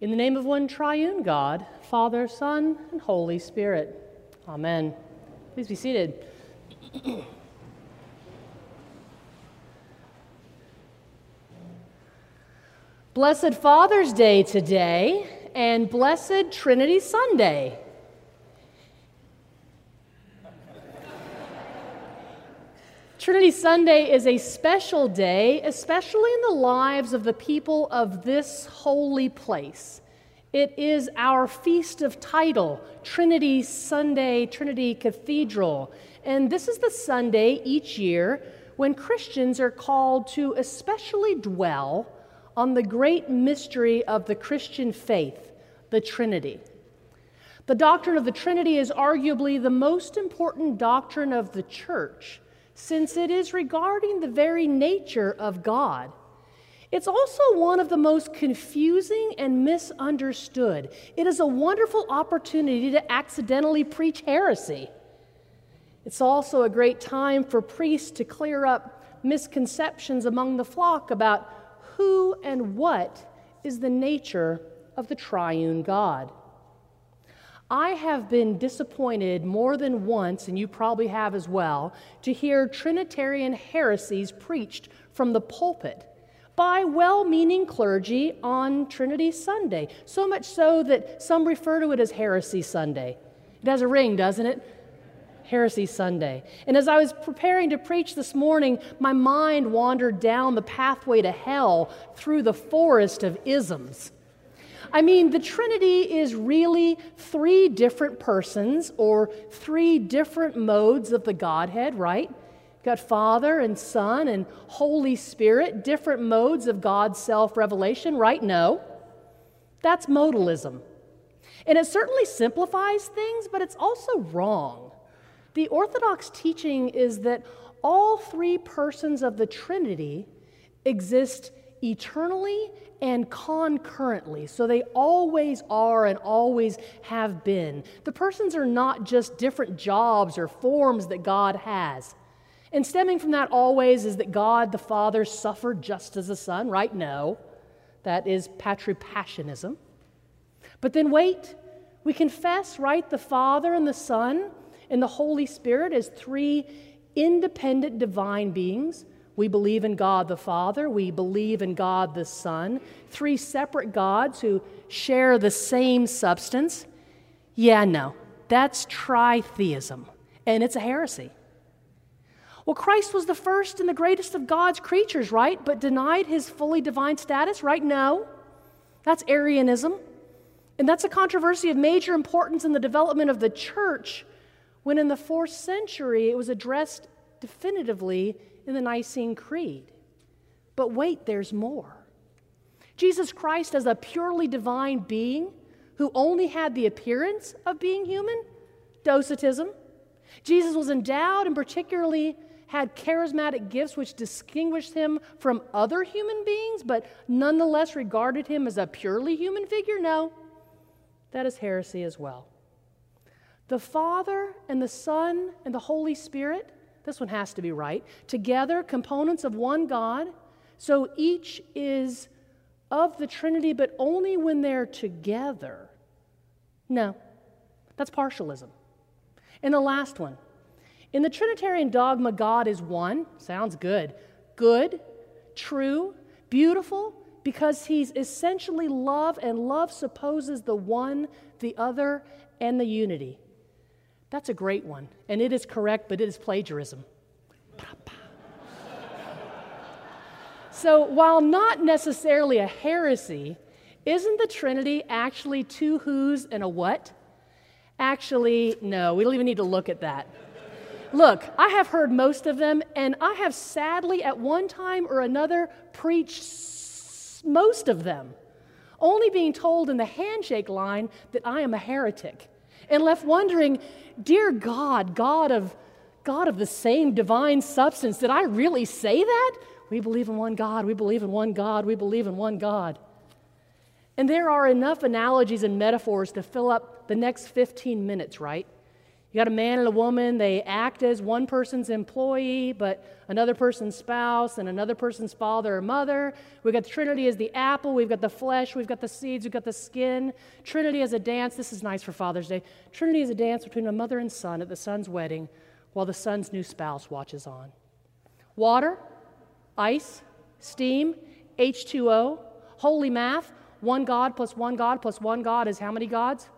In the name of one triune God, Father, Son, and Holy Spirit. Amen. Please be seated. Blessed Father's Day today, and blessed Trinity Sunday. Trinity Sunday is a special day, especially in the lives of the people of this holy place. It is our feast of title, Trinity Sunday, Trinity Cathedral. And this is the Sunday each year when Christians are called to especially dwell on the great mystery of the Christian faith, the Trinity. The doctrine of the Trinity is arguably the most important doctrine of the church since it is regarding the very nature of God. It's also one of the most confusing and misunderstood. It is a wonderful opportunity to accidentally preach heresy. It's also a great time for priests to clear up misconceptions among the flock about who and what is the nature of the triune God. I have been disappointed more than once, and you probably have as well, to hear Trinitarian heresies preached from the pulpit by well meaning clergy on Trinity Sunday. So much so that some refer to it as Heresy Sunday. It has a ring, doesn't it? Heresy Sunday. And as I was preparing to preach this morning, my mind wandered down the pathway to hell through the forest of isms. I mean, the Trinity is really three different persons or three different modes of the Godhead, right? Got Father and Son and Holy Spirit, different modes of God's self revelation, right? No. That's modalism. And it certainly simplifies things, but it's also wrong. The Orthodox teaching is that all three persons of the Trinity exist eternally and concurrently. So they always are and always have been. The persons are not just different jobs or forms that God has. And stemming from that always is that God the Father suffered just as the Son, right? No. That is patripassianism. But then wait, we confess, right, the Father and the Son and the Holy Spirit as three independent divine beings we believe in God the Father, we believe in God the Son, three separate gods who share the same substance. Yeah, no, that's tritheism, and it's a heresy. Well, Christ was the first and the greatest of God's creatures, right? But denied his fully divine status, right? No. That's Arianism. And that's a controversy of major importance in the development of the church when in the fourth century it was addressed definitively in the Nicene Creed. But wait, there's more. Jesus Christ, as a purely divine being who only had the appearance of being human, docetism. Jesus was endowed and particularly had charismatic gifts which distinguished him from other human beings, but nonetheless regarded him as a purely human figure? No, that is heresy as well. The Father and the Son and the Holy Spirit this one has to be right. Together, components of one God. So each is of the Trinity, but only when they're together. No, that's partialism. And the last one. In the Trinitarian dogma, God is one. Sounds good. Good, true, beautiful, because he's essentially love, and love supposes the one, the other, and the unity. That's a great one, and it is correct, but it is plagiarism. so, while not necessarily a heresy, isn't the Trinity actually two who's and a what? Actually, no, we don't even need to look at that. Look, I have heard most of them, and I have sadly, at one time or another, preached most of them, only being told in the handshake line that I am a heretic and left wondering, Dear God, God of, God of the same divine substance, did I really say that? We believe in one God, we believe in one God, we believe in one God. And there are enough analogies and metaphors to fill up the next 15 minutes, right? You got a man and a woman, they act as one person's employee, but another person's spouse and another person's father or mother. We've got the Trinity as the apple, we've got the flesh, we've got the seeds, we've got the skin. Trinity as a dance. This is nice for Father's Day. Trinity is a dance between a mother and son at the son's wedding while the son's new spouse watches on. Water, ice, steam, H2O, holy math, one God plus one God plus one God is how many gods?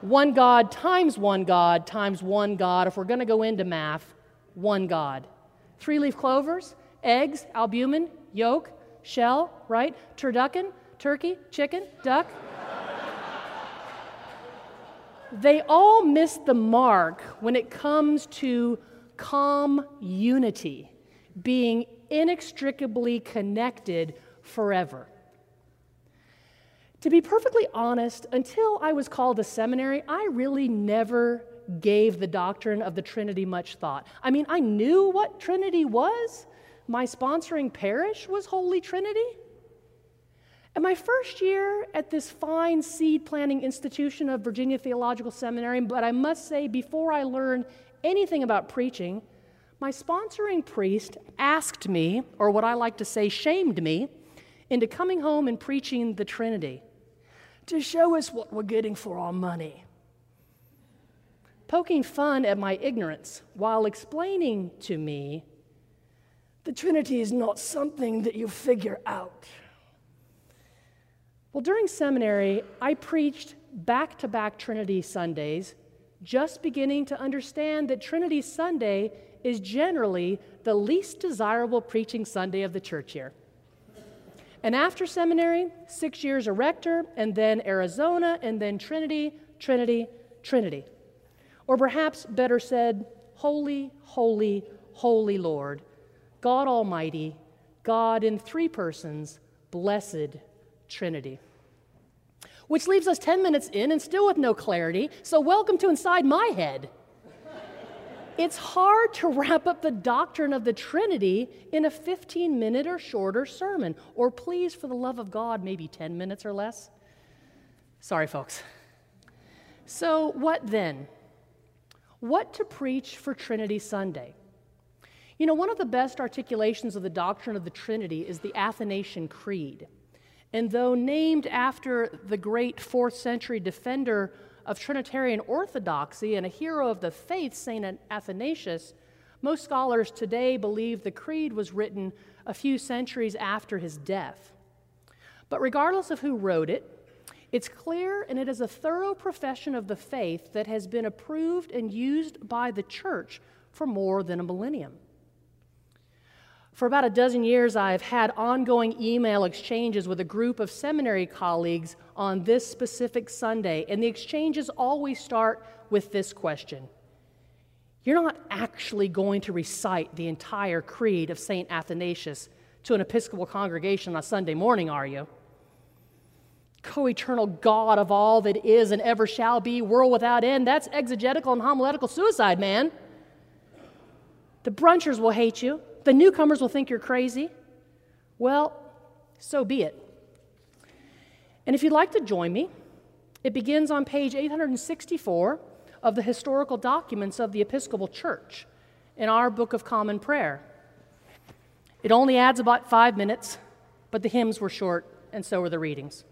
One God times one God times one God, if we're going to go into math, one God. Three leaf clovers, eggs, albumin, yolk, shell, right? Turducken, turkey, chicken, duck. they all miss the mark when it comes to calm unity, being inextricably connected forever. To be perfectly honest, until I was called to seminary, I really never gave the doctrine of the Trinity much thought. I mean, I knew what Trinity was. My sponsoring parish was Holy Trinity. And my first year at this fine seed planting institution of Virginia Theological Seminary, but I must say, before I learned anything about preaching, my sponsoring priest asked me, or what I like to say, shamed me, into coming home and preaching the Trinity to show us what we're getting for our money. Poking fun at my ignorance while explaining to me the Trinity is not something that you figure out. Well, during seminary, I preached back to back Trinity Sundays, just beginning to understand that Trinity Sunday is generally the least desirable preaching Sunday of the church year. And after seminary, six years a rector, and then Arizona, and then Trinity, Trinity, Trinity. Or perhaps better said, Holy, Holy, Holy Lord, God Almighty, God in three persons, blessed Trinity. Which leaves us 10 minutes in and still with no clarity, so welcome to Inside My Head. It's hard to wrap up the doctrine of the Trinity in a 15 minute or shorter sermon, or please, for the love of God, maybe 10 minutes or less. Sorry, folks. So, what then? What to preach for Trinity Sunday? You know, one of the best articulations of the doctrine of the Trinity is the Athanasian Creed. And though named after the great fourth century defender of Trinitarian orthodoxy and a hero of the faith, St. Athanasius, most scholars today believe the creed was written a few centuries after his death. But regardless of who wrote it, it's clear and it is a thorough profession of the faith that has been approved and used by the church for more than a millennium. For about a dozen years, I've had ongoing email exchanges with a group of seminary colleagues on this specific Sunday, and the exchanges always start with this question You're not actually going to recite the entire creed of St. Athanasius to an Episcopal congregation on a Sunday morning, are you? Co eternal God of all that is and ever shall be, world without end, that's exegetical and homiletical suicide, man. The brunchers will hate you. The newcomers will think you're crazy. Well, so be it. And if you'd like to join me, it begins on page 864 of the historical documents of the Episcopal Church in our Book of Common Prayer. It only adds about five minutes, but the hymns were short, and so were the readings.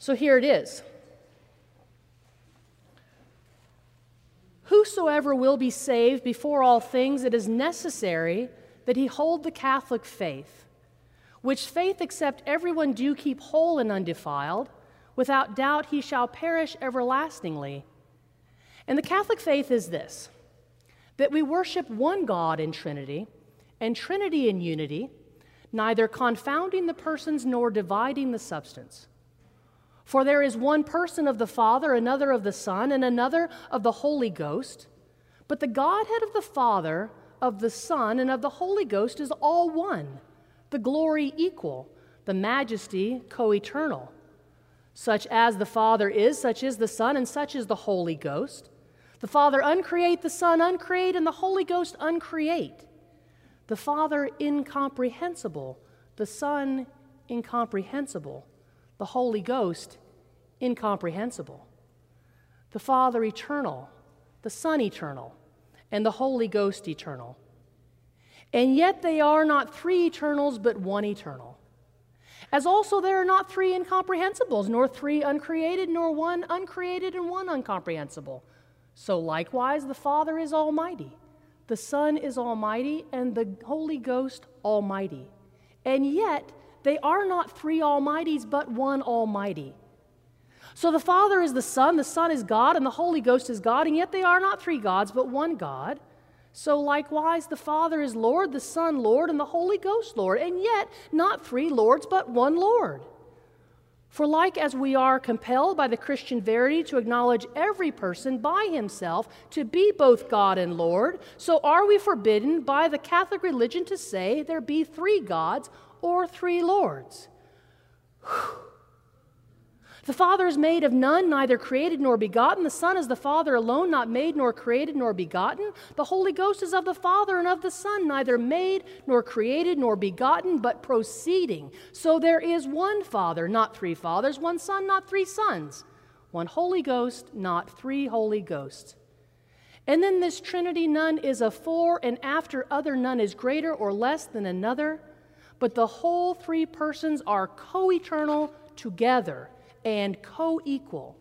So here it is. Whosoever will be saved before all things, it is necessary that he hold the Catholic faith, which faith except everyone do keep whole and undefiled, without doubt he shall perish everlastingly. And the Catholic faith is this that we worship one God in Trinity, and Trinity in unity, neither confounding the persons nor dividing the substance. For there is one person of the Father, another of the Son, and another of the Holy Ghost. But the Godhead of the Father, of the Son, and of the Holy Ghost is all one, the glory equal, the majesty co eternal. Such as the Father is, such is the Son, and such is the Holy Ghost. The Father uncreate, the Son uncreate, and the Holy Ghost uncreate. The Father incomprehensible, the Son incomprehensible the Holy Ghost incomprehensible. The Father eternal, the Son eternal, and the Holy Ghost eternal. And yet they are not three eternals, but one eternal. As also there are not three incomprehensibles, nor three uncreated, nor one uncreated and one uncomprehensible. So likewise the Father is almighty, the Son is almighty, and the Holy Ghost almighty. And yet they are not three almighties, but one almighty. So the Father is the Son, the Son is God, and the Holy Ghost is God, and yet they are not three gods, but one God. So likewise, the Father is Lord, the Son Lord, and the Holy Ghost Lord, and yet not three Lords, but one Lord. For like as we are compelled by the Christian verity to acknowledge every person by himself to be both God and Lord, so are we forbidden by the Catholic religion to say there be three gods or three Lords. Whew. The Father is made of none, neither created nor begotten. The Son is the Father alone, not made nor created nor begotten. The Holy Ghost is of the Father and of the Son, neither made nor created nor begotten, but proceeding. So there is one Father, not three fathers, one Son, not three sons, one Holy Ghost, not three Holy Ghosts. And then this Trinity, none is a afore and after other, none is greater or less than another, but the whole three persons are co eternal together and co equal,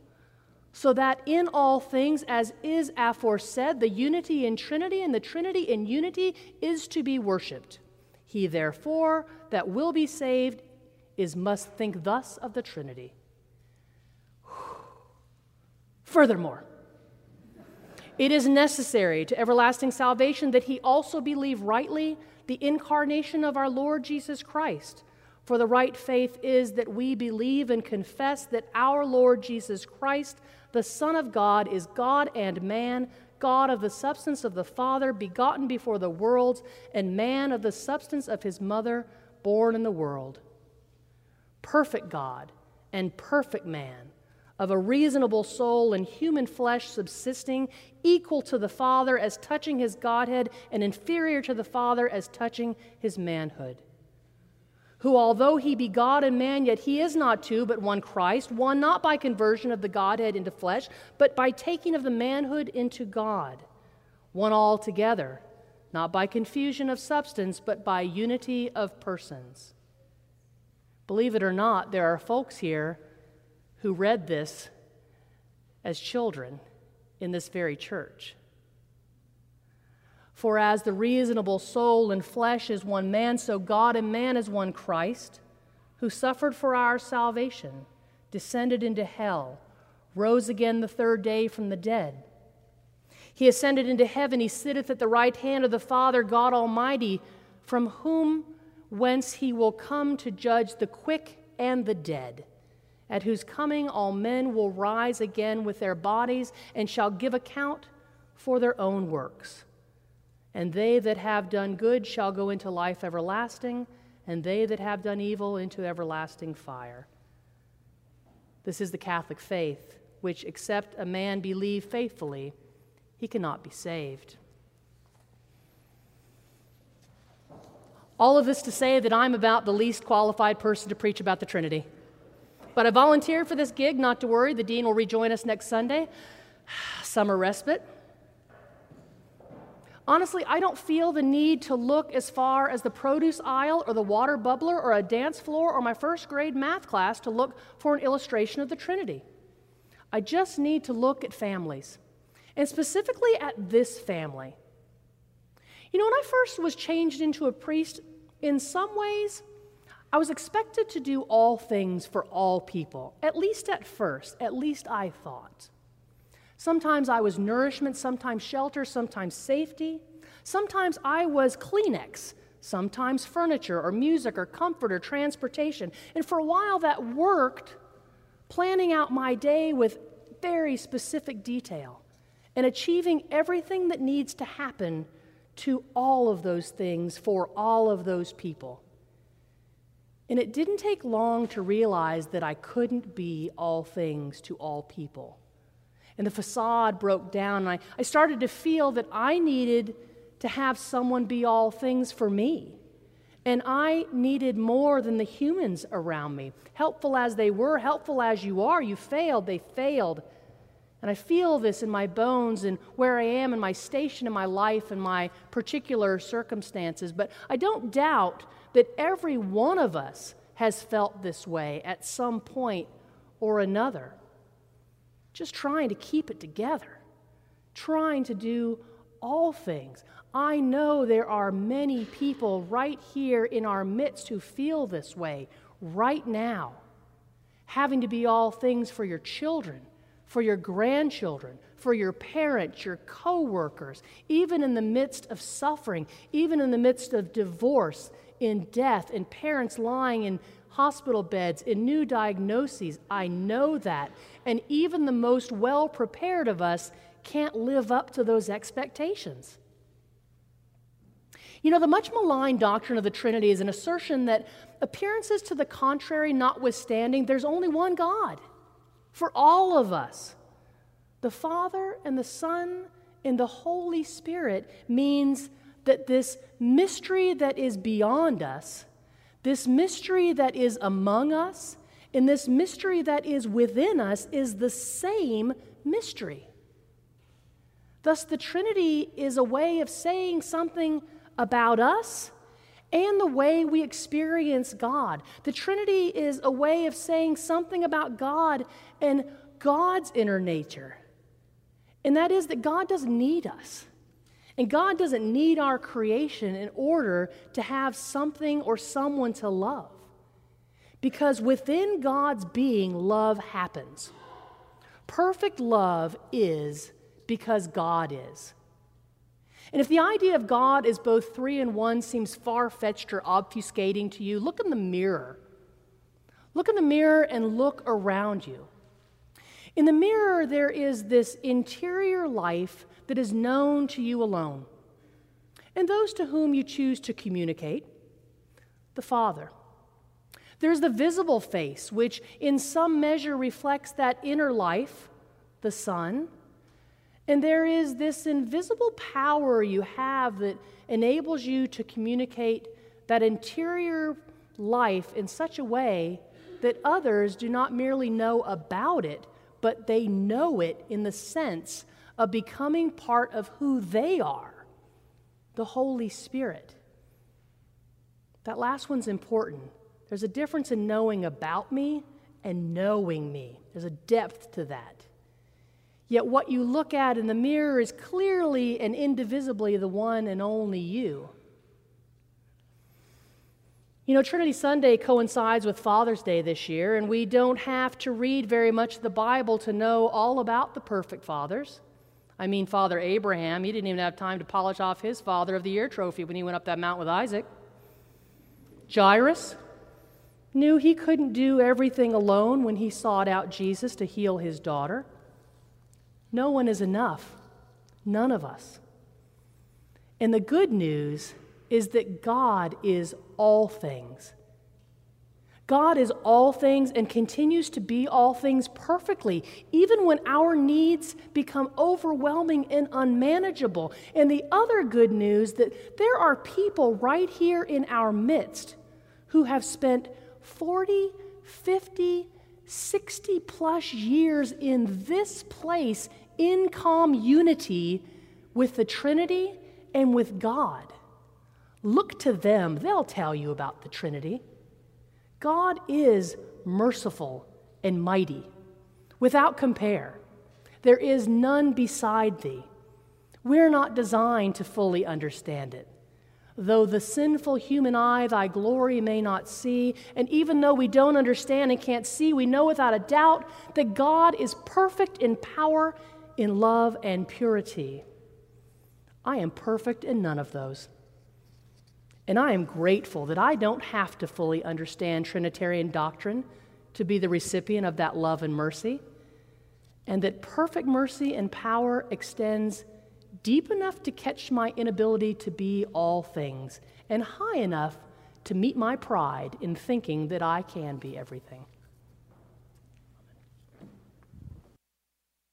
so that in all things, as is aforesaid, the unity in Trinity and the Trinity in unity is to be worshiped. He, therefore, that will be saved is must think thus of the Trinity. Furthermore, it is necessary to everlasting salvation that he also believe rightly the incarnation of our Lord Jesus Christ for the right faith is that we believe and confess that our Lord Jesus Christ, the Son of God, is God and man, God of the substance of the Father, begotten before the worlds, and man of the substance of his mother, born in the world. Perfect God and perfect man, of a reasonable soul and human flesh subsisting, equal to the Father as touching his Godhead, and inferior to the Father as touching his manhood who, although he be God and man, yet he is not two, but one Christ, one not by conversion of the Godhead into flesh, but by taking of the manhood into God, one altogether, not by confusion of substance, but by unity of persons. Believe it or not, there are folks here who read this as children in this very church. For as the reasonable soul and flesh is one man, so God and man is one Christ, who suffered for our salvation, descended into hell, rose again the third day from the dead. He ascended into heaven, he sitteth at the right hand of the Father, God Almighty, from whom whence he will come to judge the quick and the dead, at whose coming all men will rise again with their bodies and shall give account for their own works. And they that have done good shall go into life everlasting, and they that have done evil into everlasting fire. This is the Catholic faith, which, except a man believe faithfully, he cannot be saved. All of this to say that I'm about the least qualified person to preach about the Trinity. But I volunteered for this gig, not to worry. The dean will rejoin us next Sunday. Summer respite. Honestly, I don't feel the need to look as far as the produce aisle or the water bubbler or a dance floor or my first grade math class to look for an illustration of the Trinity. I just need to look at families, and specifically at this family. You know, when I first was changed into a priest, in some ways, I was expected to do all things for all people, at least at first, at least I thought. Sometimes I was nourishment, sometimes shelter, sometimes safety. Sometimes I was Kleenex, sometimes furniture or music or comfort or transportation. And for a while that worked, planning out my day with very specific detail and achieving everything that needs to happen to all of those things for all of those people. And it didn't take long to realize that I couldn't be all things to all people and the facade broke down. And I, I started to feel that I needed to have someone be all things for me. And I needed more than the humans around me. Helpful as they were, helpful as you are, you failed, they failed. And I feel this in my bones and where I am and my station in my life and my particular circumstances. But I don't doubt that every one of us has felt this way at some point or another. Just trying to keep it together, trying to do all things. I know there are many people right here in our midst who feel this way right now, having to be all things for your children, for your grandchildren, for your parents, your coworkers, even in the midst of suffering, even in the midst of divorce, in death, in parents lying in hospital beds, in new diagnoses. I know that. And even the most well prepared of us can't live up to those expectations. You know, the much maligned doctrine of the Trinity is an assertion that appearances to the contrary notwithstanding, there's only one God for all of us. The Father and the Son and the Holy Spirit means that this mystery that is beyond us, this mystery that is among us, and this mystery that is within us is the same mystery. Thus, the Trinity is a way of saying something about us and the way we experience God. The Trinity is a way of saying something about God and God's inner nature. And that is that God doesn't need us. And God doesn't need our creation in order to have something or someone to love. Because within God's being, love happens. Perfect love is because God is. And if the idea of God as both three and one seems far fetched or obfuscating to you, look in the mirror. Look in the mirror and look around you. In the mirror, there is this interior life that is known to you alone, and those to whom you choose to communicate the Father. There's the visible face, which in some measure reflects that inner life, the Son. And there is this invisible power you have that enables you to communicate that interior life in such a way that others do not merely know about it, but they know it in the sense of becoming part of who they are the Holy Spirit. That last one's important. There's a difference in knowing about me and knowing me, there's a depth to that. Yet what you look at in the mirror is clearly and indivisibly the one and only you. You know, Trinity Sunday coincides with Father's Day this year, and we don't have to read very much of the Bible to know all about the perfect fathers. I mean, Father Abraham, he didn't even have time to polish off his Father of the Year trophy when he went up that mountain with Isaac. Jairus knew he couldn't do everything alone when he sought out Jesus to heal his daughter. No one is enough, none of us. And the good news is that God is all things. God is all things and continues to be all things perfectly, even when our needs become overwhelming and unmanageable. And the other good news that there are people right here in our midst who have spent 40, 50, 60 plus years in this place in calm unity with the Trinity and with God. Look to them, they'll tell you about the Trinity. God is merciful and mighty, without compare. There is none beside thee. We're not designed to fully understand it. Though the sinful human eye thy glory may not see, and even though we don't understand and can't see, we know without a doubt that God is perfect in power in love and purity. I am perfect in none of those. And I am grateful that I don't have to fully understand Trinitarian doctrine to be the recipient of that love and mercy, and that perfect mercy and power extends deep enough to catch my inability to be all things, and high enough to meet my pride in thinking that I can be everything.